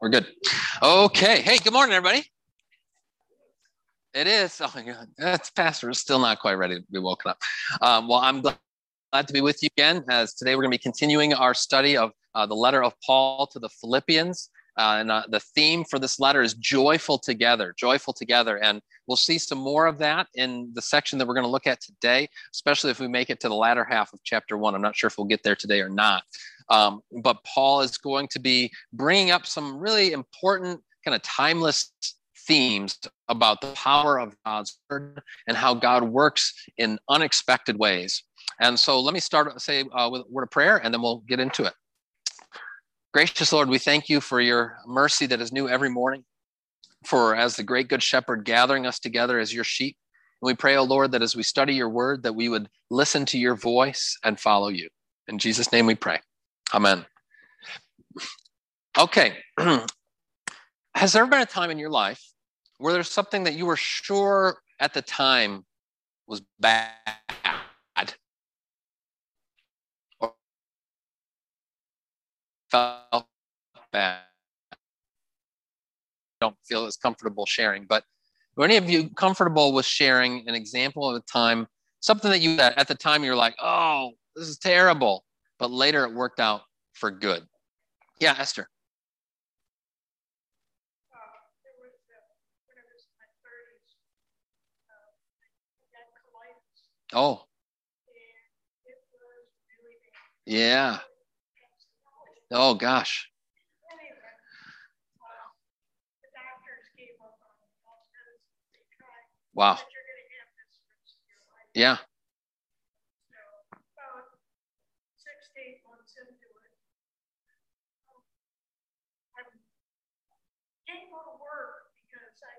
We're good. Okay. Hey, good morning, everybody. It is. Oh my God. That's Pastor still not quite ready to be woken up. Um, well, I'm glad, glad to be with you again as today we're going to be continuing our study of uh, the letter of Paul to the Philippians. Uh, and uh, the theme for this letter is joyful together, joyful together. And we'll see some more of that in the section that we're going to look at today, especially if we make it to the latter half of chapter one. I'm not sure if we'll get there today or not. Um, but Paul is going to be bringing up some really important, kind of timeless themes about the power of God's word and how God works in unexpected ways. And so let me start say uh, with a word of prayer, and then we'll get into it. Gracious Lord, we thank you for your mercy that is new every morning, for as the great good shepherd gathering us together as your sheep. And we pray, O oh Lord, that as we study your word, that we would listen to your voice and follow you. In Jesus' name we pray. Amen. Okay. Has there been a time in your life where there's something that you were sure at the time was bad? Or felt bad? Don't feel as comfortable sharing, but were any of you comfortable with sharing an example of a time, something that you at the time you're like, oh, this is terrible but later it worked out for good. Yeah, Esther. Oh. Yeah. Oh gosh. Wow. Yeah.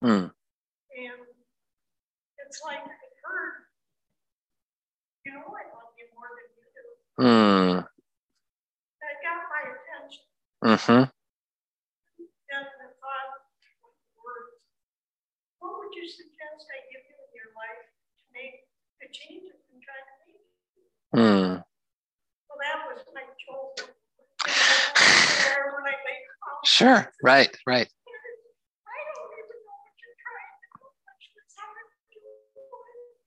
Hmm. And it's like you know, I love you more than you do. Hmm. That got my attention. Mm-hmm. And I thought, words, what would you suggest I give you in your life to make the changes I'm trying to make? Hmm. Well, that was my choice. Sure, right, right.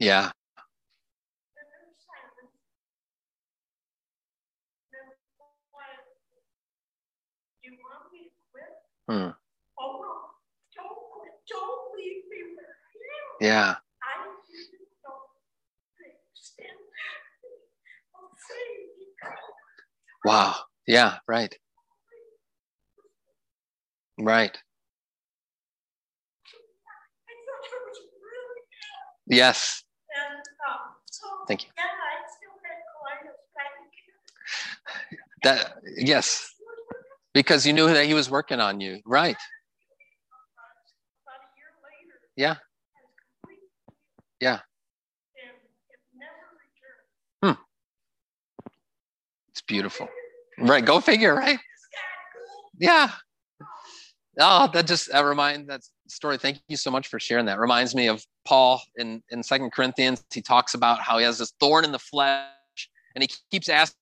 Yeah. Hmm. Yeah. Wow. Yeah, right. Right. Yes. Thank you. That yes, because you knew that he was working on you, right? Yeah. Yeah. Hmm. It's beautiful. Right. Go figure, right? Yeah. Oh, that just that remind that story. Thank you so much for sharing that. Reminds me of Paul in in Second Corinthians. He talks about how he has this thorn in the flesh, and he keeps asking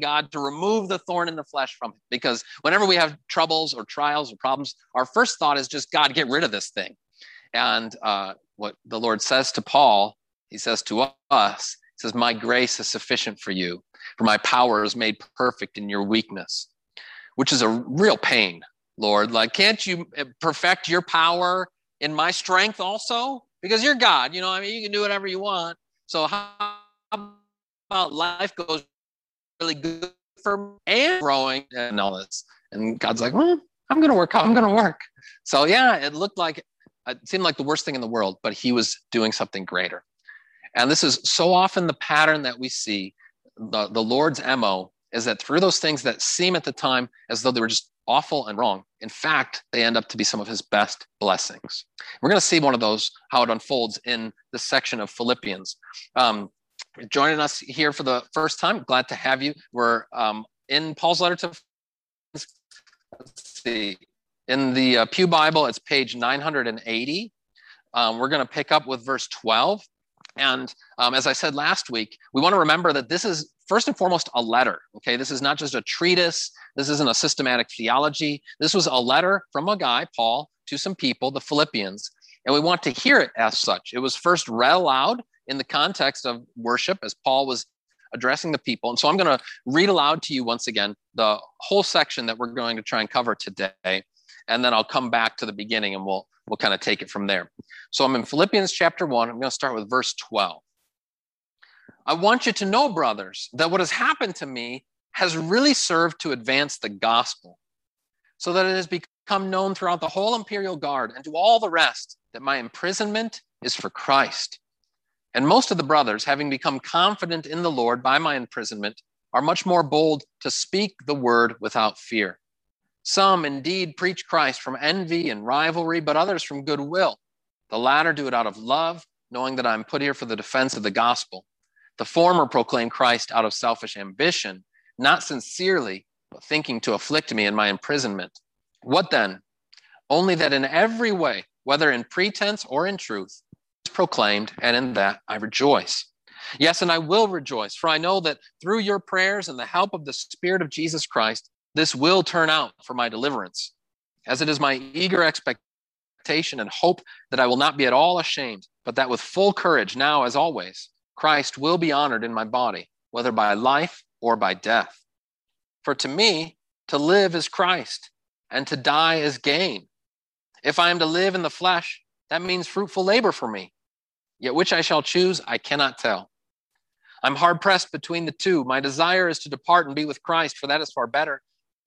God to remove the thorn in the flesh from him. Because whenever we have troubles or trials or problems, our first thought is just God, get rid of this thing. And uh, what the Lord says to Paul, He says to us, He says, "My grace is sufficient for you, for my power is made perfect in your weakness," which is a real pain Lord. Like, can't you eh, perfect your power in my strength also? Because you're God, you know, I mean, you can do whatever you want. So, how about life goes really good for and growing and all this? And God's like, well, I'm going to work I'm going to work. So, yeah, it looked like it seemed like the worst thing in the world, but he was doing something greater. And this is so often the pattern that we see. The, the Lord's MO is that through those things that seem at the time as though they were just awful and wrong, in fact, they end up to be some of his best blessings. We're going to see one of those, how it unfolds in this section of Philippians. Um, joining us here for the first time, glad to have you. We're um, in Paul's letter to, let's see, in the uh, Pew Bible, it's page 980. Um, we're going to pick up with verse 12. And um, as I said last week, we want to remember that this is first and foremost a letter. Okay, this is not just a treatise. This isn't a systematic theology. This was a letter from a guy, Paul, to some people, the Philippians, and we want to hear it as such. It was first read aloud in the context of worship as Paul was addressing the people. And so I'm going to read aloud to you once again the whole section that we're going to try and cover today. And then I'll come back to the beginning and we'll we'll kind of take it from there. So I'm in Philippians chapter 1. I'm going to start with verse 12. I want you to know, brothers, that what has happened to me has really served to advance the gospel, so that it has become known throughout the whole imperial guard and to all the rest that my imprisonment is for Christ. And most of the brothers, having become confident in the Lord by my imprisonment, are much more bold to speak the word without fear. Some indeed preach Christ from envy and rivalry, but others from goodwill. The latter do it out of love, knowing that I'm put here for the defense of the gospel. The former proclaim Christ out of selfish ambition, not sincerely, but thinking to afflict me in my imprisonment. What then? Only that in every way, whether in pretense or in truth, is proclaimed, and in that I rejoice. Yes, and I will rejoice, for I know that through your prayers and the help of the Spirit of Jesus Christ, this will turn out for my deliverance, as it is my eager expectation and hope that I will not be at all ashamed, but that with full courage, now as always, Christ will be honored in my body, whether by life or by death. For to me, to live is Christ, and to die is gain. If I am to live in the flesh, that means fruitful labor for me. Yet which I shall choose, I cannot tell. I'm hard pressed between the two. My desire is to depart and be with Christ, for that is far better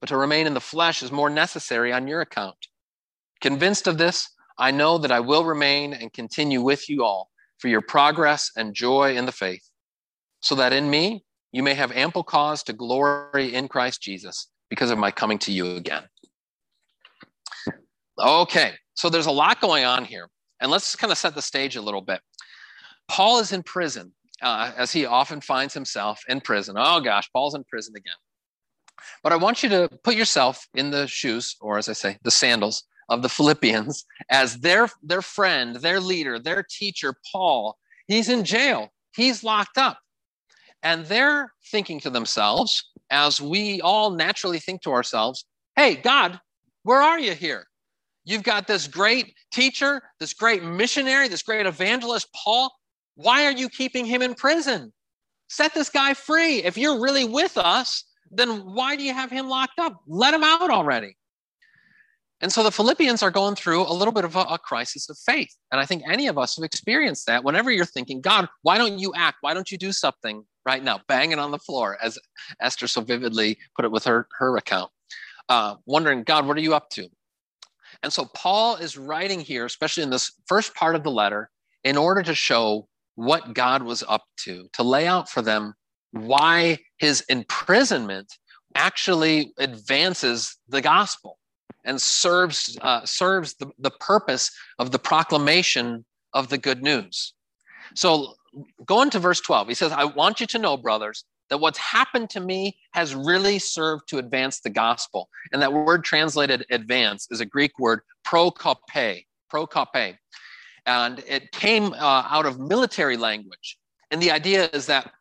but to remain in the flesh is more necessary on your account. Convinced of this, I know that I will remain and continue with you all for your progress and joy in the faith, so that in me you may have ample cause to glory in Christ Jesus because of my coming to you again. Okay, so there's a lot going on here, and let's kind of set the stage a little bit. Paul is in prison, uh, as he often finds himself in prison. Oh gosh, Paul's in prison again. But I want you to put yourself in the shoes, or as I say, the sandals of the Philippians as their, their friend, their leader, their teacher, Paul. He's in jail, he's locked up. And they're thinking to themselves, as we all naturally think to ourselves, hey, God, where are you here? You've got this great teacher, this great missionary, this great evangelist, Paul. Why are you keeping him in prison? Set this guy free. If you're really with us, then why do you have him locked up? Let him out already. And so the Philippians are going through a little bit of a, a, crisis of faith. And I think any of us have experienced that whenever you're thinking, God, why don't you act? Why don't you do something right now? Banging on the floor, as Esther so vividly put it with her, her account, uh, wondering, God, what are you up to? And so Paul is writing here, especially in this first part of the letter, in order to show what God was up to, to lay out for them why his imprisonment actually advances the gospel and serves uh, serves the, the purpose of the proclamation of the good news. So going to verse 12, he says, I want you to know, brothers, that what's happened to me has really served to advance the gospel. And that word translated advance is a Greek word prokope, prokope. And it came uh, out of military language. And the idea is that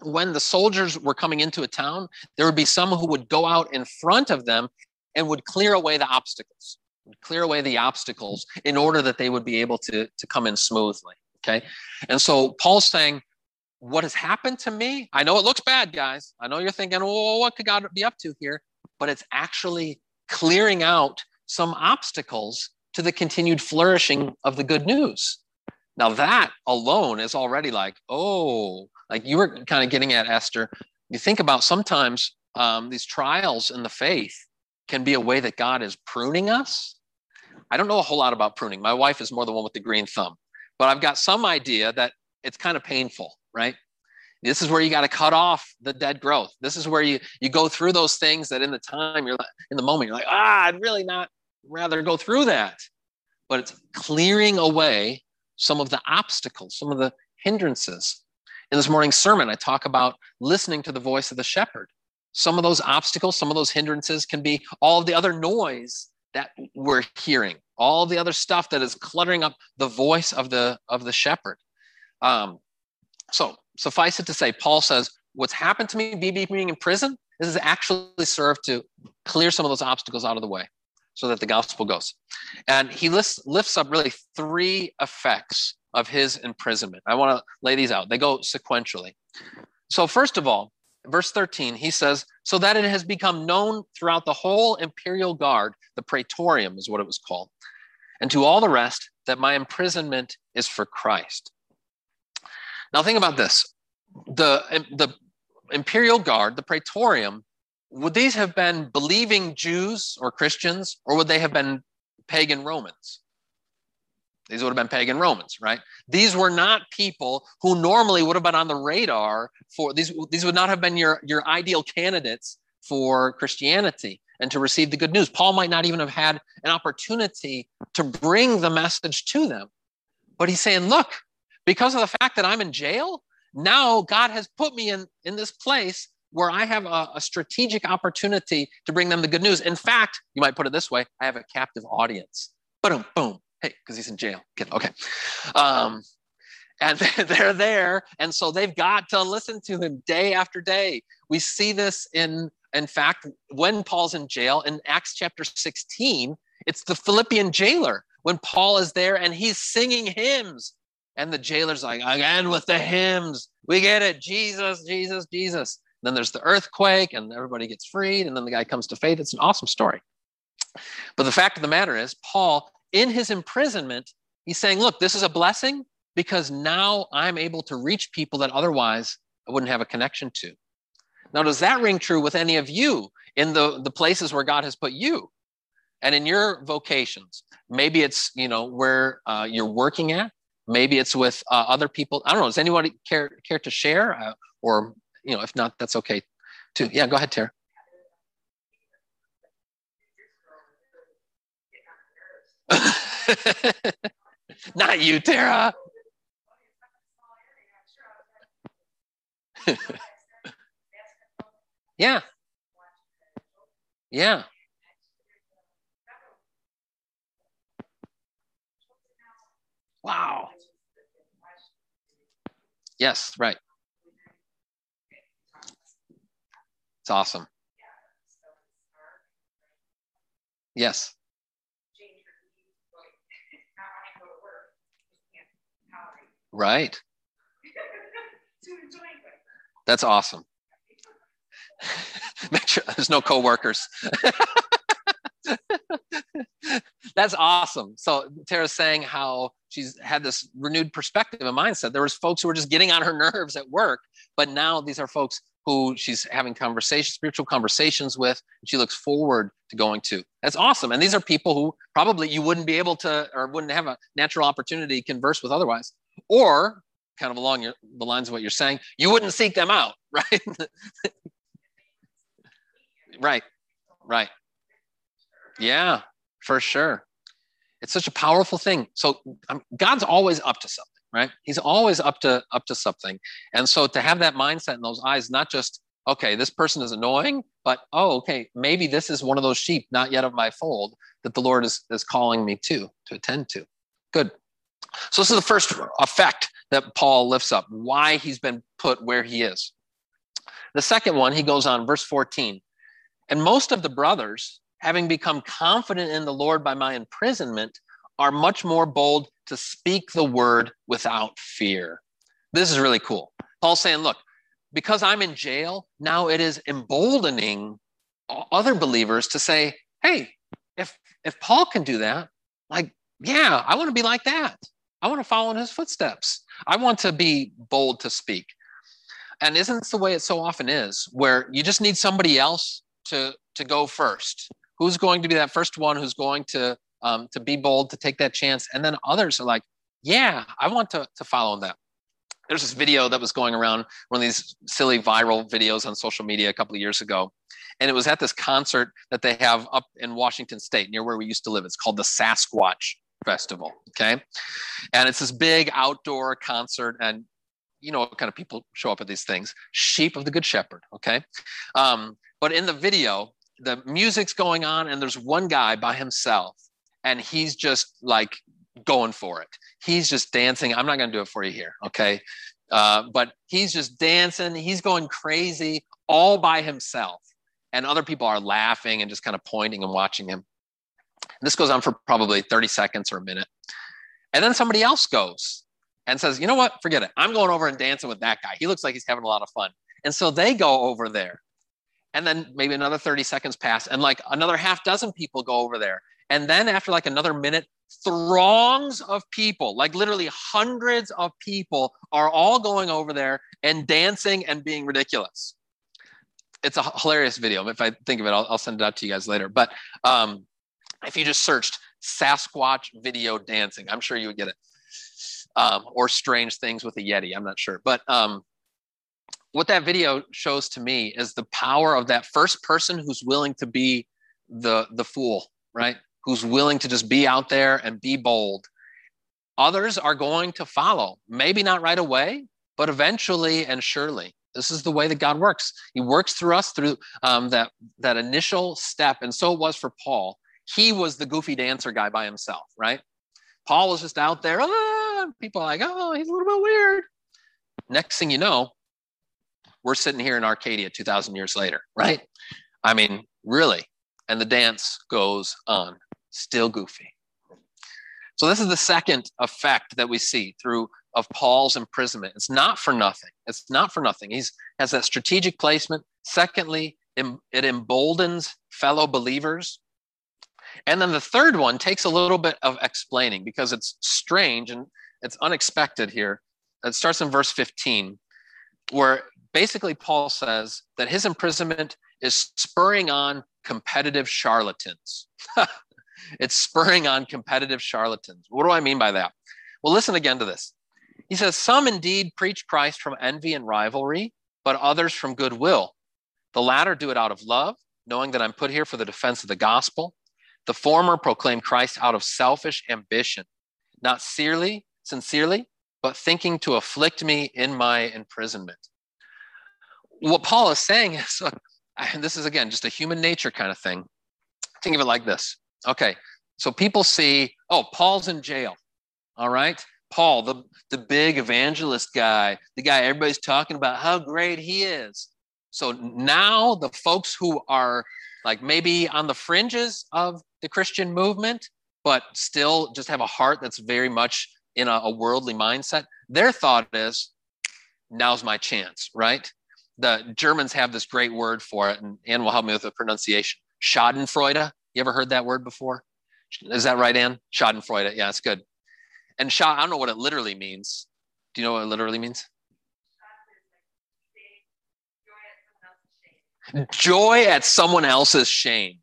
when the soldiers were coming into a town, there would be some who would go out in front of them and would clear away the obstacles, would clear away the obstacles in order that they would be able to, to come in smoothly. Okay. And so Paul's saying, what has happened to me? I know it looks bad, guys. I know you're thinking, oh, what could God be up to here? But it's actually clearing out some obstacles to the continued flourishing of the good news. Now, that alone is already like, oh, like you were kind of getting at Esther. You think about sometimes um, these trials in the faith can be a way that God is pruning us. I don't know a whole lot about pruning. My wife is more the one with the green thumb, but I've got some idea that it's kind of painful, right? This is where you got to cut off the dead growth. This is where you you go through those things that in the time you're in the moment you're like, ah, I'd really not rather go through that. But it's clearing away some of the obstacles, some of the hindrances. In this morning's sermon, I talk about listening to the voice of the shepherd. Some of those obstacles, some of those hindrances can be all of the other noise that we're hearing, all the other stuff that is cluttering up the voice of the of the shepherd. Um, so suffice it to say, Paul says, what's happened to me, be being in prison, this has actually served to clear some of those obstacles out of the way so that the gospel goes. And he lists, lifts up really three effects of his imprisonment. I want to lay these out. They go sequentially. So, first of all, verse 13, he says, So that it has become known throughout the whole imperial guard, the praetorium is what it was called, and to all the rest that my imprisonment is for Christ. Now, think about this the, the imperial guard, the praetorium, would these have been believing Jews or Christians, or would they have been pagan Romans? These would have been pagan Romans, right? These were not people who normally would have been on the radar for these. These would not have been your, your ideal candidates for Christianity and to receive the good news. Paul might not even have had an opportunity to bring the message to them. But he's saying, look, because of the fact that I'm in jail, now God has put me in, in this place where I have a, a, strategic opportunity to bring them the good news. In fact, you might put it this way I have a captive audience. Boom, boom. Hey, because he's in jail. Okay. Um, and they're there. And so they've got to listen to him day after day. We see this in, in fact, when Paul's in jail in Acts chapter 16, it's the Philippian jailer when Paul is there and he's singing hymns and the jailer's like, again with the hymns. We get it. Jesus, Jesus, Jesus. then there's the earthquake and everybody gets freed. And then the guy comes to faith. It's an awesome story. But the fact of the matter is, Paul, in his imprisonment, he's saying, look, this is a blessing because now I'm able to reach people that otherwise I wouldn't have a connection to. Now, does that ring true with any of you in the, the places where God has put you? And in your vocations? Maybe it's, you know, where uh, you're working at maybe it's with uh, other people. I don't know. Does anybody care care to share? Uh, or you know if not that's okay too. Yeah go ahead tara not you tara yeah yeah wow Yes, right. It's awesome. Yes. Right. That's awesome. Make sure there's no coworkers. That's awesome. So Tara's saying how she's had this renewed perspective and mindset. There was folks who were just getting on her nerves at work, but now these are folks who she's having conversations, spiritual conversations with, and she looks forward to going to. That's awesome. And these are people who probably you wouldn't be able to or wouldn't have a natural opportunity to converse with otherwise. Or kind of along your, the lines of what you're saying, you wouldn't seek them out, right? right. Right. Yeah, for sure. It's such a powerful thing. So um, God's always up to something, right? He's always up to up to something. And so to have that mindset in those eyes, not just okay, this person is annoying, but oh, okay, maybe this is one of those sheep not yet of my fold that the Lord is is calling me to to attend to. Good. So this is the first effect that Paul lifts up, why he's been put where he is. The second one, he goes on, verse 14. And most of the brothers, having become confident in the Lord by my imprisonment, are much more bold to speak the word without fear. This is really cool. Paul's saying, look, because I'm in jail, now it is emboldening other believers to say, hey, if if Paul can do that, like, yeah, I want to be like that. I want to follow in his footsteps. I want to be bold to speak. And isn't this the way it so often is, where you just need somebody else to to go first? who's going to be that first one who's going to um, to be bold to take that chance and then others are like yeah i want to, to follow in that there's this video that was going around one of these silly viral videos on social media a couple of years ago and it was at this concert that they have up in washington state near where we used to live it's called the sasquatch festival okay and it's this big outdoor concert and you know what kind of people show up at these things sheep of the good shepherd okay um, but in the video the music's going on and there's one guy by himself and he's just like going for it. He's just dancing. I'm not going to do it for you here, okay? Uh, but he's just dancing. He's going crazy all by himself. And other people are laughing and just kind of pointing and watching him. This goes on for probably 30 seconds or a minute. And then somebody else goes and says, you know what? Forget it. I'm going over and dancing with that guy. He looks like he's having a lot of fun. And so they go over there. And then maybe another 30 seconds pass, and like another half dozen people go over there. And then after like another minute, throngs of people, like literally hundreds of people, are all going over there and dancing and being ridiculous. It's a hilarious video. If I think of it, I'll, I'll send it out to you guys later. But um, if you just searched Sasquatch video dancing, I'm sure you would get it. Um, or strange things with a Yeti, I'm not sure. But um, what that video shows to me is the power of that first person who's willing to be the the fool, right? who's willing to just be out there and be bold. Others are going to follow, maybe not right away, but eventually and surely. This is the way that God works. He works through us through um, that, that initial step. And so it was for Paul. He was the goofy dancer guy by himself, right? Paul was just out there. Ah, people like, oh, he's a little bit weird. Next thing you know, we're sitting here in Arcadia 2,000 years later, right? I mean, really. And the dance goes on still goofy. So this is the second effect that we see through of Paul's imprisonment. It's not for nothing. It's not for nothing. He's has that strategic placement. Secondly, it emboldens fellow believers. And then the third one takes a little bit of explaining because it's strange and it's unexpected here. It starts in verse 15, where basically Paul says that his imprisonment is spurring on competitive charlatans. It's spurring on competitive charlatans. What do I mean by that? Well, listen again to this. He says, Some indeed preach Christ from envy and rivalry, but others from goodwill. The latter do it out of love, knowing that I'm put here for the defense of the gospel. The former proclaim Christ out of selfish ambition, not sincerely, sincerely, but thinking to afflict me in my imprisonment. What Paul is saying is, look, and this is again just a human nature kind of thing. Think of it like this Okay, so people see, oh, Paul's in jail. All right, Paul, the, the big evangelist guy, the guy everybody's talking about how great he is. So now the folks who are like maybe on the fringes of the Christian movement, but still just have a heart that's very much in a, a worldly mindset, their thought is, now's my chance, right? The Germans have this great word for it, and Anne will help me with the pronunciation. Schadenfreude. You ever heard that word before? Is that right, Anne? Schadenfreude. Yeah, it's good. And Scha, I don't know what it literally means. Do you know what it literally means? Joy at someone else's shame.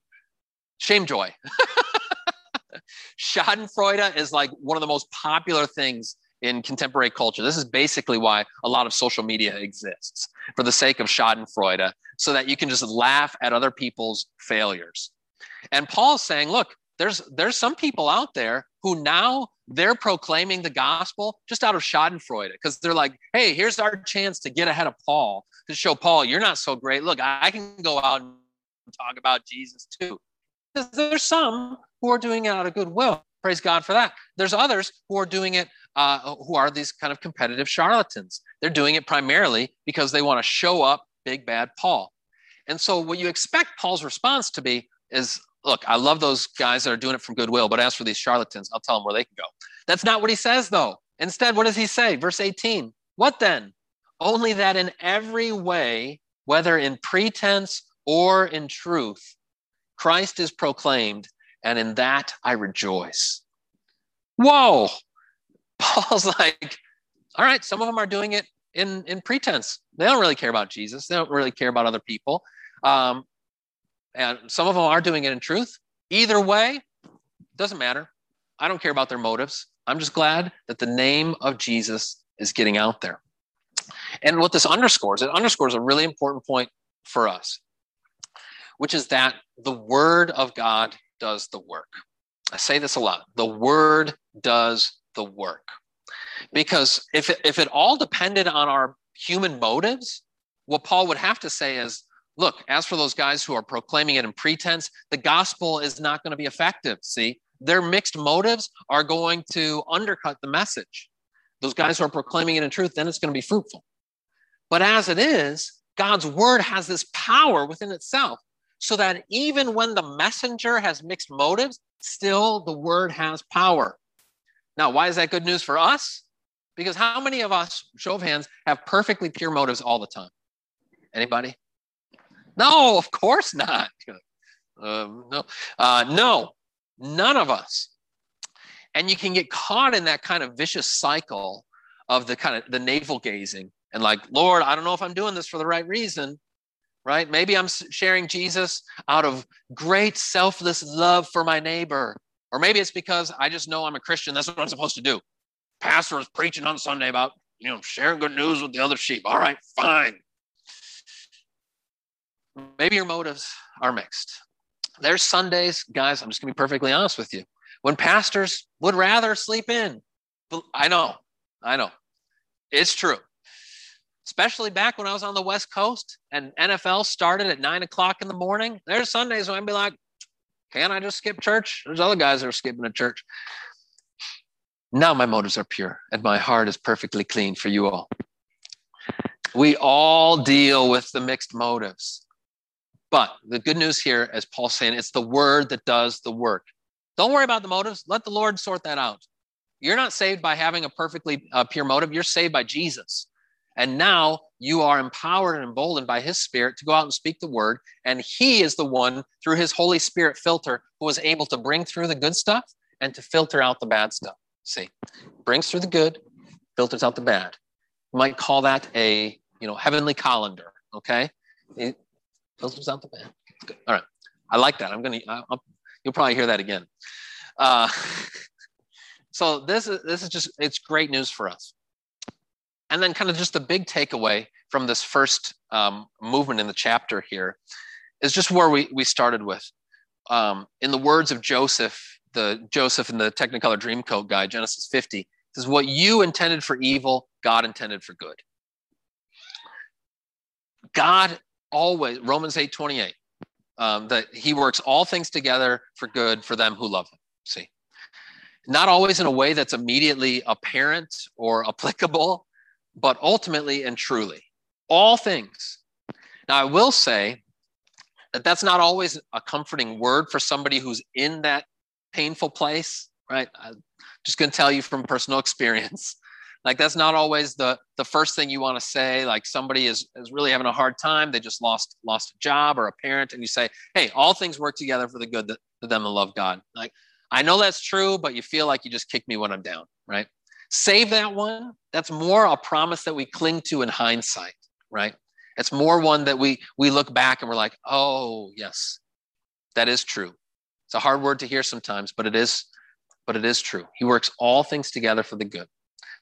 Shame joy. Schadenfreude is like one of the most popular things in contemporary culture. This is basically why a lot of social media exists for the sake of Schadenfreude, so that you can just laugh at other people's failures. And Paul's saying, look, there's there's some people out there who now they're proclaiming the gospel just out of Schadenfreude because they're like, hey, here's our chance to get ahead of Paul to show Paul you're not so great. Look, I can go out and talk about Jesus too. because There's some who are doing it out of goodwill. Praise God for that. There's others who are doing it uh, who are these kind of competitive charlatans. They're doing it primarily because they want to show up big bad Paul. And so what you expect Paul's response to be is look, I love those guys that are doing it from goodwill, but as for these charlatans, I'll tell them where they can go. That's not what he says, though. Instead, what does he say? Verse 18 What then? Only that in every way, whether in pretense or in truth, Christ is proclaimed, and in that I rejoice. Whoa! Paul's like, all right, some of them are doing it in, in pretense. They don't really care about Jesus, they don't really care about other people. Um, and some of them are doing it in truth. Either way, doesn't matter. I don't care about their motives. I'm just glad that the name of Jesus is getting out there. And what this underscores, it underscores a really important point for us, which is that the Word of God does the work. I say this a lot the Word does the work. Because if it, if it all depended on our human motives, what Paul would have to say is, look, as for those guys who are proclaiming it in pretense, the gospel is not going to be effective. See, their mixed motives are going to undercut the message. Those guys who are proclaiming it in truth, then it's going to be fruitful. But as it is, God's word has this power within itself so that even when the messenger has mixed motives, still the word has power. Now, why is that good news for us? Because how many of us, show of hands, have perfectly pure motives all the time? Anybody? No, of course not. Um, no, uh, no, none of us. And you can get caught in that kind of vicious cycle of the kind of the navel gazing and like, Lord, I don't know if I'm doing this for the right reason, right? Maybe I'm sharing Jesus out of great selfless love for my neighbor. Or maybe it's because I just know I'm a Christian. That's what I'm supposed to do. Pastor is preaching on Sunday about, you know, sharing good news with the other sheep. All right, fine. Maybe your motives are mixed. There's Sundays, guys, I'm just going to be perfectly honest with you, when pastors would rather sleep in. I know, I know. It's true. Especially back when I was on the West Coast and NFL started at nine o'clock in the morning. There's Sundays when I'd be like, can I just skip church? There's other guys that are skipping a church. Now my motives are pure and my heart is perfectly clean for you all. We all deal with the mixed motives. But the good news here, as Paul's saying, it's the word that does the work. Don't worry about the motives. Let the Lord sort that out. You're not saved by having a perfectly uh, pure motive. You're saved by Jesus. And now you are empowered and emboldened by his spirit to go out and speak the word. And he is the one, through his Holy Spirit filter, who is able to bring through the good stuff and to filter out the bad stuff. See, brings through the good, filters out the bad. You might call that a you know heavenly colander. Okay, it, filters out the bad. Good. All right. I like that. I'm going to, you'll probably hear that again. Uh, so this is, this is just, it's great news for us. And then kind of just the big takeaway from this first um, movement in the chapter here is just where we, we started with. Um, in the words of Joseph, the Joseph in the Technicolor Dreamcoat guy, Genesis 50, says, What you intended for evil, God intended for good. God always romans 8 28 um, that he works all things together for good for them who love him. See? Not always in a way that's immediately apparent or applicable but ultimately and truly. All things. Now i will say that that's not always a comforting word for somebody who's in that painful place right? I'm just going to tell you from personal experience like that's not always the the first thing you want to say. Like somebody is is really having a hard time. They just lost lost a job or a parent and you say hey all things work together for the good that, them to love god. Like i know that's true but you feel like you just kicked me when i'm down right? Save that one. That's more a promise that we cling to in hindsight right? It's more one that we we look back and we're like oh yes that is true. It's a hard word to hear sometimes but it is but it is true. He works all things together for the good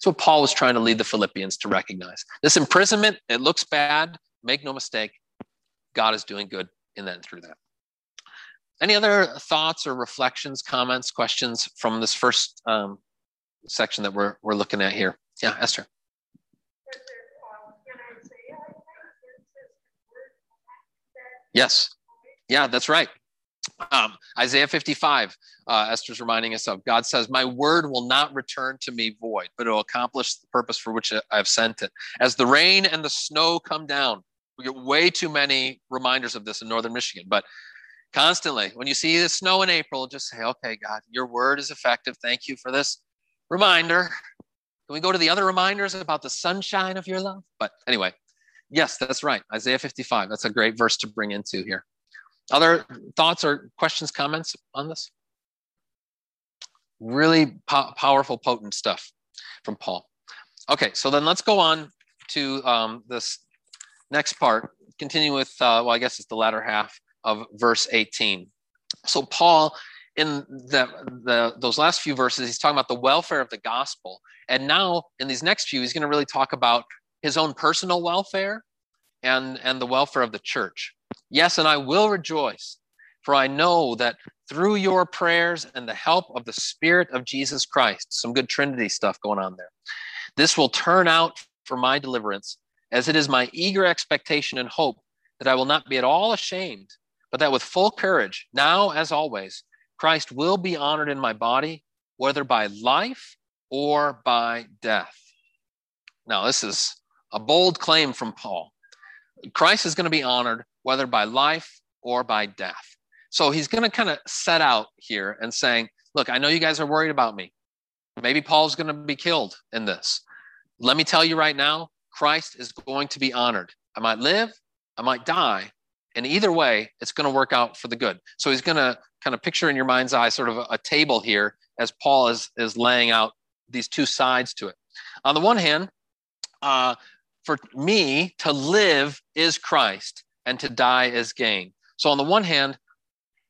what Paul was trying to lead the Philippians to recognize. This imprisonment, it looks bad. Make no mistake, God is doing good in that and through that. Any other thoughts or reflections, comments, questions from this first um, section that we're, we're looking at here? Yeah, Esther. Yes. Yeah, that's right. Um, Isaiah 55, uh, Esther's reminding us of God says, My word will not return to me void, but it will accomplish the purpose for which I've sent it. As the rain and the snow come down, we get way too many reminders of this in northern Michigan, but constantly, when you see the snow in April, just say, Okay, God, your word is effective. Thank you for this reminder. Can we go to the other reminders about the sunshine of your love? But anyway, yes, that's right. Isaiah 55. That's a great verse to bring into here. Other thoughts or questions, comments on this? Really po- powerful, potent stuff from Paul. Okay, so then let's go on to um, this next part. Continue with, uh, well, I guess it's the latter half of verse 18. So Paul, in the, the those last few verses, he's talking about the welfare of the gospel, and now in these next few, he's going to really talk about his own personal welfare and, and the welfare of the church. Yes, and I will rejoice, for I know that through your prayers and the help of the Spirit of Jesus Christ, some good Trinity stuff going on there, this will turn out for my deliverance, as it is my eager expectation and hope that I will not be at all ashamed, but that with full courage, now as always, Christ will be honored in my body, whether by life or by death. Now, this is a bold claim from Paul. Christ is going to be honored whether by life or by death. So he's going to kind of set out here and saying, Look, I know you guys are worried about me. Maybe Paul's going to be killed in this. Let me tell you right now, Christ is going to be honored. I might live, I might die. And either way, it's going to work out for the good. So he's going to kind of picture in your mind's eye sort of a, a table here as Paul is, is laying out these two sides to it. On the one hand, uh, for me to live is Christ and to die is gain. So, on the one hand,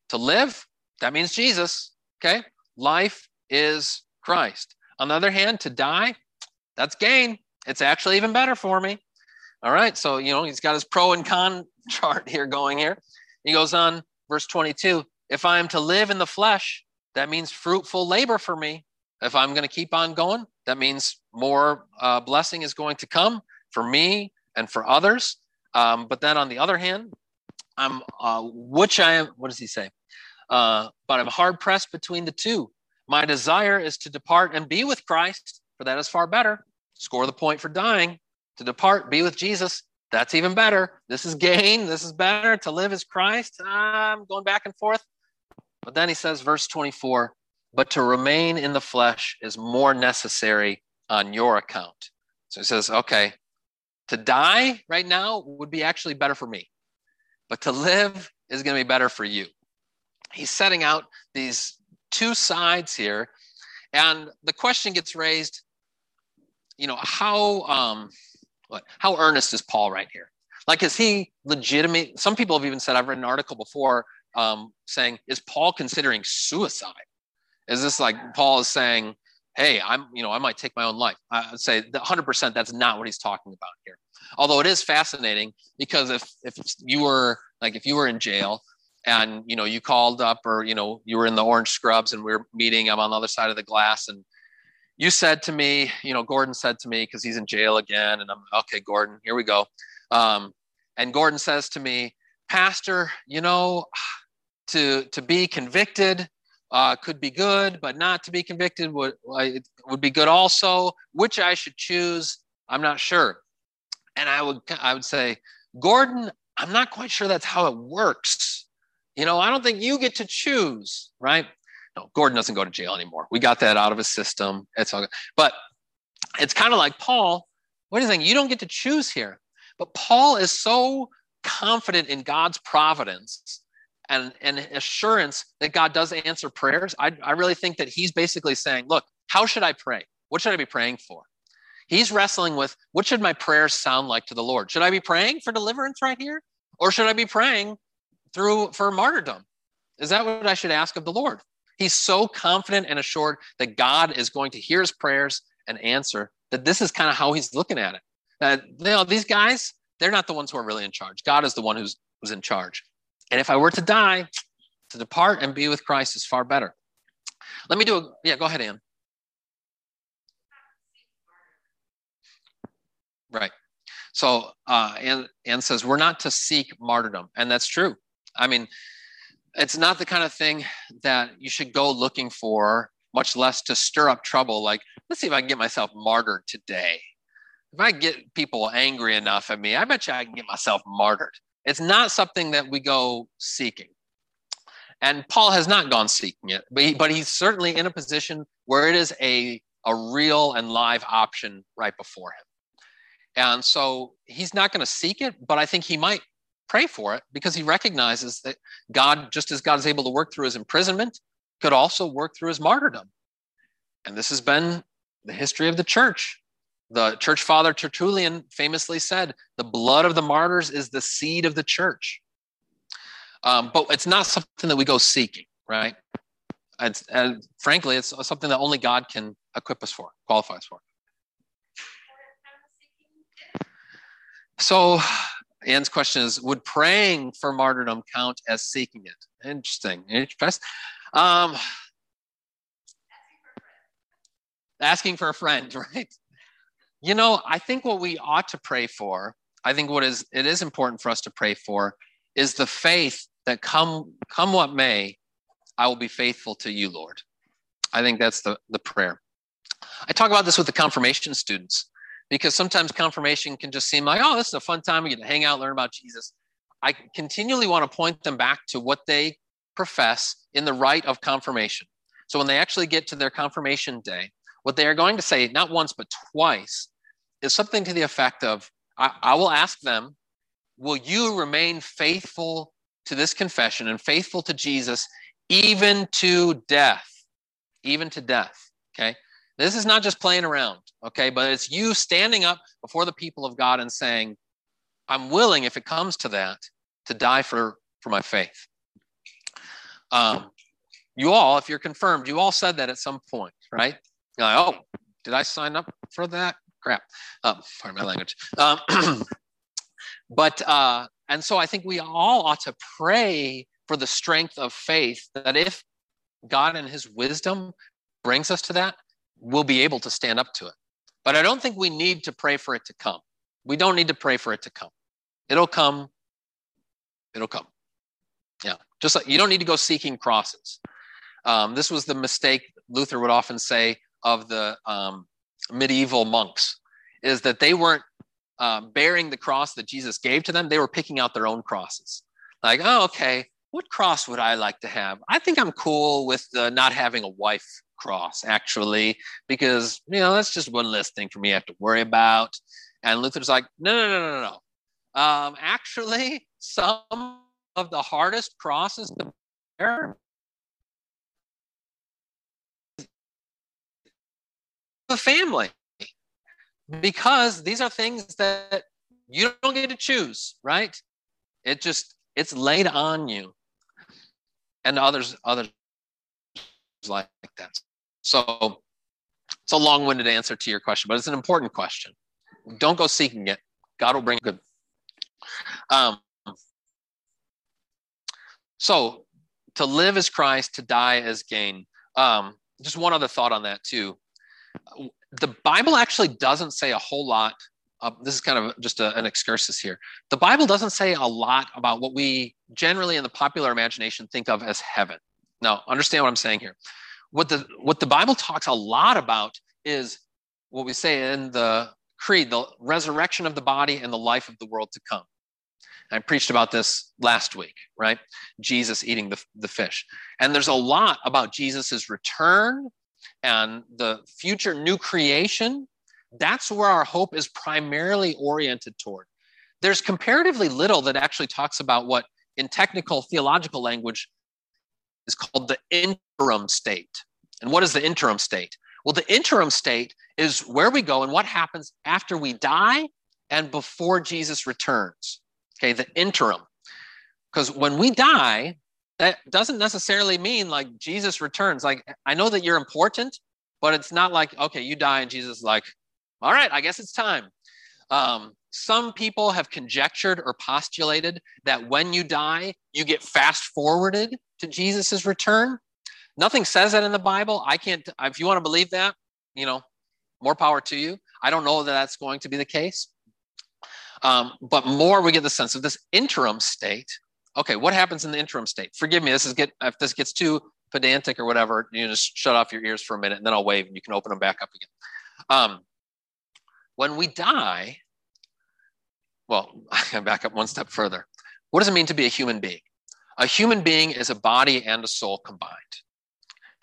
to live, that means Jesus. Okay. Life is Christ. On the other hand, to die, that's gain. It's actually even better for me. All right. So, you know, he's got his pro and con chart here going here. He goes on, verse 22 if I am to live in the flesh, that means fruitful labor for me. If I'm going to keep on going, that means more uh, blessing is going to come for me and for others. Um, but then on the other hand, I'm uh, which I am. What does he say? Uh, but I'm hard pressed between the two. My desire is to depart and be with Christ, for that is far better. Score the point for dying. To depart, be with Jesus. That's even better. This is gain. This is better. To live as Christ. I'm going back and forth. But then he says, verse 24, but to remain in the flesh is more necessary on your account. So he says, okay, to die right now would be actually better for me, but to live is going to be better for you. He's setting out these two sides here. And the question gets raised, you know, how um, what, how earnest is Paul right here? Like, is he legitimate? Some people have even said, I've read an article before um, saying, is Paul considering suicide? Is this like Paul is saying, hey, I'm, you know, I might take my own life. I'd say 100% that's not what he's talking about here. Although it is fascinating because if, if you were like, if you were in jail and, you know, you called up or, you know, you were in the orange scrubs and we are meeting, I'm on the other side of the glass and you said to me, you know, Gordon said to me, cause he's in jail again. And I'm okay, Gordon, here we go. Um, and Gordon says to me, pastor, you know, to, to be convicted uh, could be good, but not to be convicted would, would be good also. Which I should choose, I'm not sure. And I would, I would say, Gordon, I'm not quite sure that's how it works. You know, I don't think you get to choose, right? No, Gordon doesn't go to jail anymore. We got that out of his system. It's all good. But it's kind of like Paul. What do you think? You don't get to choose here. But Paul is so confident in God's providence and, an assurance that God does answer prayers, I, I really think that he's basically saying, look, how should I pray? What should I be praying for? He's wrestling with what should my prayers sound like to the Lord? Should I be praying for deliverance right here? Or should I be praying through for martyrdom? Is that what I should ask of the Lord? He's so confident and assured that God is going to hear his prayers and answer that this is kind of how he's looking at it. That you know, these guys, they're not the ones who are really in charge. God is the one who's who's in charge. And if I were to die, to depart and be with Christ is far better. Let me do a, yeah, go ahead, Ann. Right. So uh, Ann, Ann says, we're not to seek martyrdom. And that's true. I mean, it's not the kind of thing that you should go looking for, much less to stir up trouble. Like, let's see if I can get myself martyred today. If I get people angry enough at me, I bet you I can get myself martyred. It's not something that we go seeking. And Paul has not gone seeking it, but, he, but he's certainly in a position where it is a, a real and live option right before him. And so he's not going to seek it, but I think he might pray for it because he recognizes that God, just as God is able to work through his imprisonment, could also work through his martyrdom. And this has been the history of the church. The church father Tertullian famously said, The blood of the martyrs is the seed of the church. Um, but it's not something that we go seeking, right? It's, and frankly, it's something that only God can equip us for, qualify us for. So, Anne's question is Would praying for martyrdom count as seeking it? Interesting. Um, asking for a friend, right? You know, I think what we ought to pray for, I think what is it is important for us to pray for is the faith that come come what may, I will be faithful to you, Lord. I think that's the, the prayer. I talk about this with the confirmation students because sometimes confirmation can just seem like, oh, this is a fun time. We get to hang out, learn about Jesus. I continually want to point them back to what they profess in the rite of confirmation. So when they actually get to their confirmation day, what they are going to say, not once, but twice, is something to the effect of I, I will ask them, Will you remain faithful to this confession and faithful to Jesus even to death? Even to death. Okay. This is not just playing around. Okay. But it's you standing up before the people of God and saying, I'm willing, if it comes to that, to die for, for my faith. Um, you all, if you're confirmed, you all said that at some point, right? Like, oh, did I sign up for that? Crap. Um, pardon my language. Um, but, uh, and so I think we all ought to pray for the strength of faith that if God and his wisdom brings us to that, we'll be able to stand up to it. But I don't think we need to pray for it to come. We don't need to pray for it to come. It'll come. It'll come. Yeah. Just like you don't need to go seeking crosses. Um, this was the mistake Luther would often say of the um, medieval monks is that they weren't uh, bearing the cross that Jesus gave to them. They were picking out their own crosses. Like, oh, okay, what cross would I like to have? I think I'm cool with the not having a wife cross, actually, because, you know, that's just one less thing for me to have to worry about. And Luther's like, no, no, no, no, no. Um, actually, some of the hardest crosses to bear the family. Because these are things that you don't get to choose right? It just it's laid on you. And others others like that. So it's a long-winded answer to your question but it's an important question. Don't go seeking it. God will bring good. Um, so to live as christ to die as gain. Um, just one other thought on that too the Bible actually doesn't say a whole lot. Uh, this is kind of just a, an excursus here. The Bible doesn't say a lot about what we generally in the popular imagination think of as heaven. Now, understand what I'm saying here. What the what the Bible talks a lot about is what we say in the creed, the resurrection of the body and the life of the world to come. I preached about this last week, right? Jesus eating the, the fish. And there's a lot about Jesus's return and the future new creation, that's where our hope is primarily oriented toward. There's comparatively little that actually talks about what, in technical theological language, is called the interim state. And what is the interim state? Well, the interim state is where we go and what happens after we die and before Jesus returns. Okay, the interim. Because when we die, that doesn't necessarily mean like Jesus returns. Like, I know that you're important, but it's not like, okay, you die and Jesus is like, all right, I guess it's time. Um, some people have conjectured or postulated that when you die, you get fast forwarded to Jesus's return. Nothing says that in the Bible. I can't, if you want to believe that, you know, more power to you. I don't know that that's going to be the case. Um, but more we get the sense of this interim state okay, what happens in the interim state? Forgive me, this is get if this gets too pedantic or whatever, you just shut off your ears for a minute and then I'll wave and you can open them back up again. Um, when we die, well, I can back up one step further. What does it mean to be a human being? A human being is a body and a soul combined.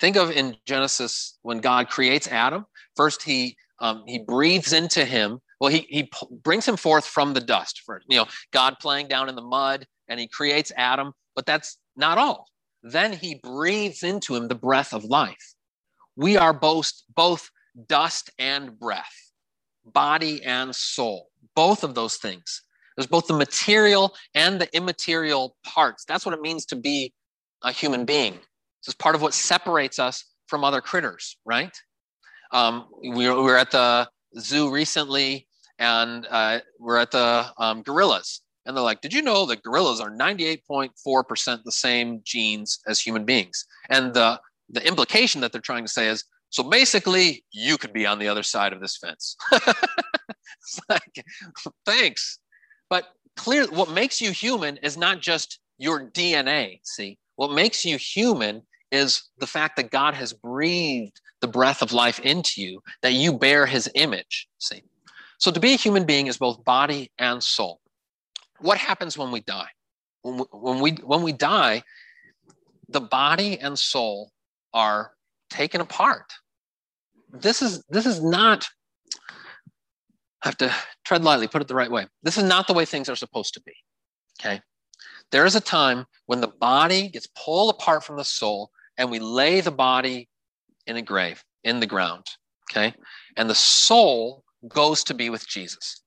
Think of in Genesis when God creates Adam. First, he um, he breathes into him. Well, he he brings him forth from the dust. For you know, God playing down in the mud, and he creates Adam, but that's not all. Then he breathes into him the breath of life. We are both, both dust and breath, body and soul, both of those things. There's both the material and the immaterial parts. That's what it means to be a human being. This is part of what separates us from other critters, right? Um, we, were, we were at the zoo recently, and uh, we're at the um, gorillas. And they're like, Did you know that gorillas are 98.4% the same genes as human beings? And the, the implication that they're trying to say is, so basically, you could be on the other side of this fence. it's like, thanks. But clear, what makes you human is not just your DNA. See, what makes you human is the fact that God has breathed the breath of life into you, that you bear his image. See, so to be a human being is both body and soul. What happens when we die? When we, when we, when we die, the body and soul are taken apart. This is this is not I have to tread lightly, put it the right way. This is not the way things are supposed to be. Okay. There is a time when the body gets pulled apart from the soul and we lay the body in a grave, in the ground. Okay. And the soul goes to be with Jesus.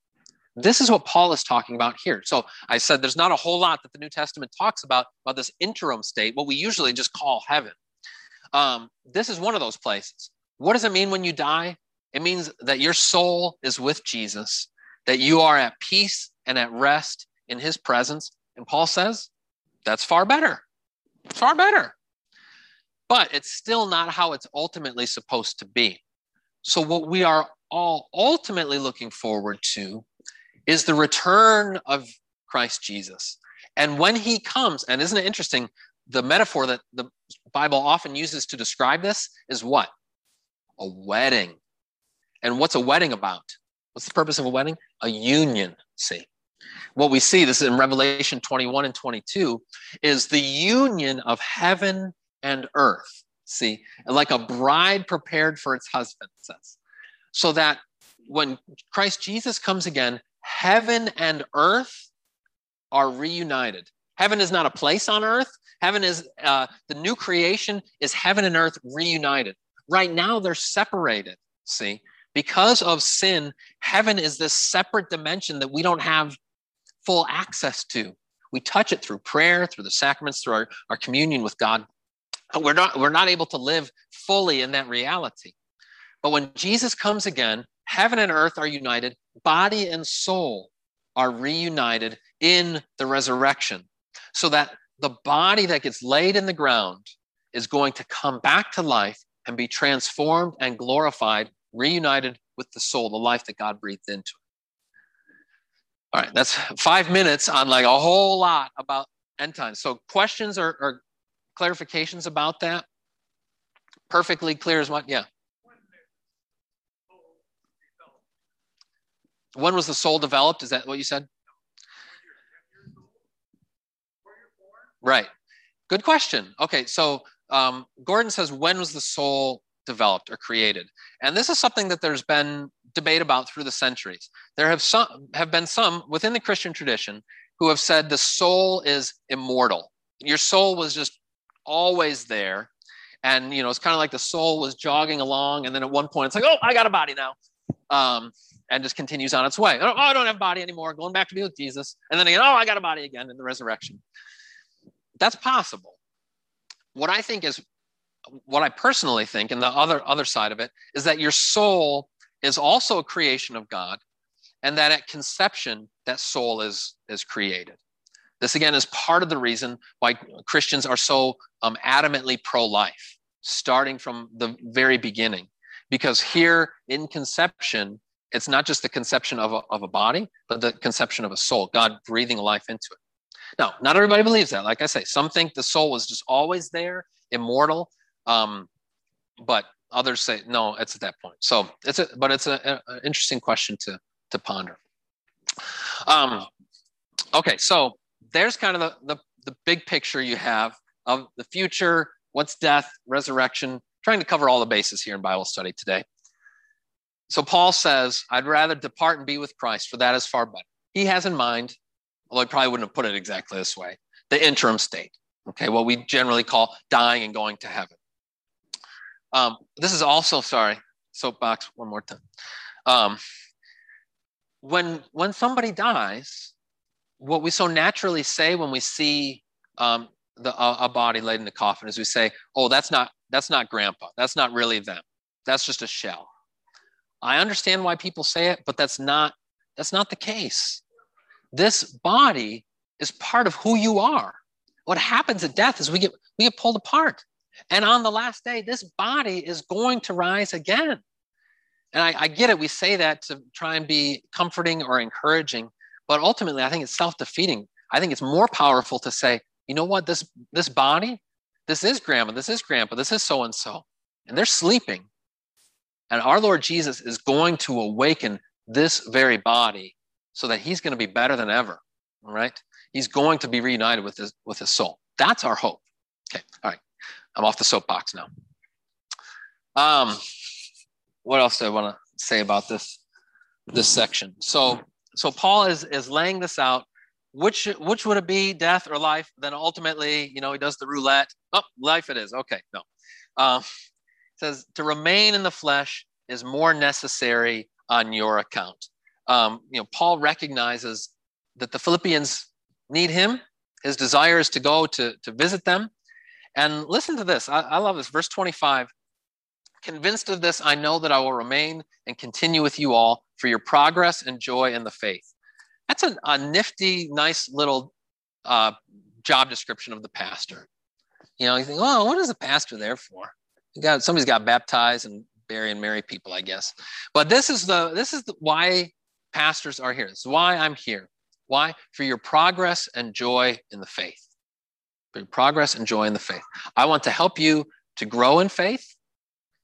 This is what Paul is talking about here. So I said there's not a whole lot that the New Testament talks about about this interim state, what we usually just call heaven. Um, this is one of those places. What does it mean when you die? It means that your soul is with Jesus, that you are at peace and at rest in his presence. And Paul says that's far better. Far better. But it's still not how it's ultimately supposed to be. So, what we are all ultimately looking forward to is the return of Christ Jesus. And when he comes, and isn't it interesting? The metaphor that the Bible often uses to describe this is what? A wedding. And what's a wedding about? What's the purpose of a wedding? A union, see. What we see, this is in Revelation 21 and 22, is the union of heaven and earth, see, like a bride prepared for its husband, says. So that when Christ Jesus comes again, heaven and earth are reunited. Heaven is not a place on earth. Heaven is uh, the new creation is heaven and earth reunited. Right now, they're separated. See, because of sin, heaven is this separate dimension that we don't have full access to. We touch it through prayer, through the sacraments, through our, our communion with God. We're not, we're not able to live fully in that reality. But when Jesus comes again, heaven and earth are united, body and soul are reunited in the resurrection, so that the body that gets laid in the ground is going to come back to life and be transformed and glorified, reunited with the soul, the life that God breathed into it. All right, that's five minutes on like a whole lot about end times. So, questions or, or clarifications about that? Perfectly clear as what? Yeah. When was the soul developed? Is that what you said? Right. Good question. Okay, so um, Gordon says, when was the soul developed or created? And this is something that there's been debate about through the centuries. There have some have been some within the Christian tradition who have said the soul is immortal. Your soul was just always there. And you know, it's kind of like the soul was jogging along, and then at one point it's like, oh, I got a body now. Um, and just continues on its way. Oh, I don't have a body anymore, going back to be with Jesus. And then again, oh, I got a body again in the resurrection. That's possible. What I think is, what I personally think, and the other other side of it, is that your soul is also a creation of God, and that at conception, that soul is is created. This again is part of the reason why Christians are so um, adamantly pro-life, starting from the very beginning, because here in conception, it's not just the conception of a, of a body, but the conception of a soul, God breathing life into it. Now, not everybody believes that. Like I say, some think the soul was just always there, immortal, um, but others say no. It's at that point. So it's a, but it's an interesting question to to ponder. Um, okay, so there's kind of the, the the big picture you have of the future. What's death, resurrection? Trying to cover all the bases here in Bible study today. So Paul says, I'd rather depart and be with Christ, for that is far better. He has in mind, although he probably wouldn't have put it exactly this way, the interim state, okay, what we generally call dying and going to heaven. Um, this is also, sorry, soapbox one more time. Um, when, when somebody dies, what we so naturally say when we see um, the, a, a body laid in the coffin is we say, oh, that's not, that's not grandpa. That's not really them. That's just a shell. I understand why people say it, but that's not That's not the case. This body is part of who you are. What happens at death is we get we get pulled apart. And on the last day, this body is going to rise again. And I, I get it. We say that to try and be comforting or encouraging, but ultimately, I think it's self-defeating. I think it's more powerful to say, you know what, this this body, this is grandma, this is grandpa, this is so and so, and they're sleeping. And our Lord Jesus is going to awaken this very body so that he's going to be better than ever. All right. He's going to be reunited with his with his soul. That's our hope. Okay. All right. I'm off the soapbox now. Um, what else do I want to say about this this section? So so Paul is is laying this out. Which which would it be, death or life? Then ultimately, you know, he does the roulette. Oh, life it is. Okay, no. Um, says to remain in the flesh is more necessary on your account. Um, you know, Paul recognizes that the Philippians need him. His desire is to go to, to visit them. And listen to this. I, I love this. Verse 25 Convinced of this, I know that I will remain and continue with you all for your progress and joy in the faith. That's a, nifty, nice little uh, job description of the pastor. You know, you think, oh, what is a pastor there for? Got somebody's got baptized and bury and marry people, I guess. But this is the this is the, why pastors are here. This is why I'm here. Why? For your progress and joy in the faith. For your progress and joy in the faith. I want to help you to grow in faith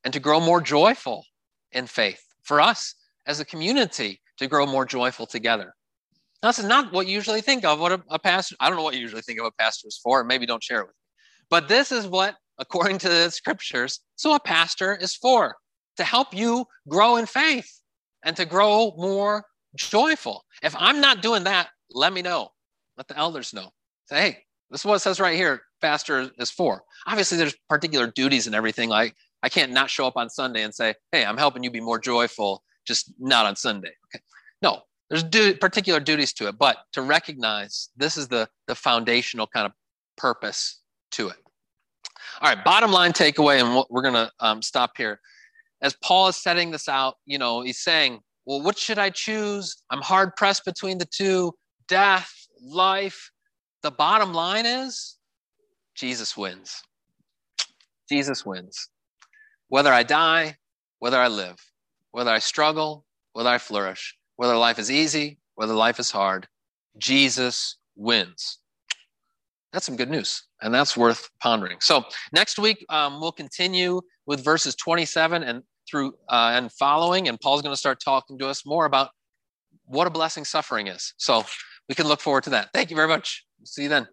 and to grow more joyful in faith. For us as a community to grow more joyful together. Now, this is not what you usually think of what a, a pastor, I don't know what you usually think of a pastor is for, maybe don't share it with me. But this is what, according to the scriptures, so a pastor is for to help you grow in faith and to grow more joyful. If I'm not doing that, let me know. Let the elders know. Say, hey, this is what it says right here. Pastor is for. Obviously, there's particular duties and everything. Like I can't not show up on Sunday and say, hey, I'm helping you be more joyful, just not on Sunday. Okay. No, there's du- particular duties to it, but to recognize this is the, the foundational kind of purpose to it. All right, bottom line takeaway, and we're going to um, stop here. As Paul is setting this out, you know, he's saying, well, what should I choose? I'm hard pressed between the two death, life. The bottom line is Jesus wins. Jesus wins. Whether I die, whether I live, whether I struggle, whether I flourish, whether life is easy, whether life is hard, Jesus wins. That's some good news, and that's worth pondering. So next week um, we'll continue with verses 27 and through uh, and following, and Paul's going to start talking to us more about what a blessing suffering is. So we can look forward to that. Thank you very much. See you then.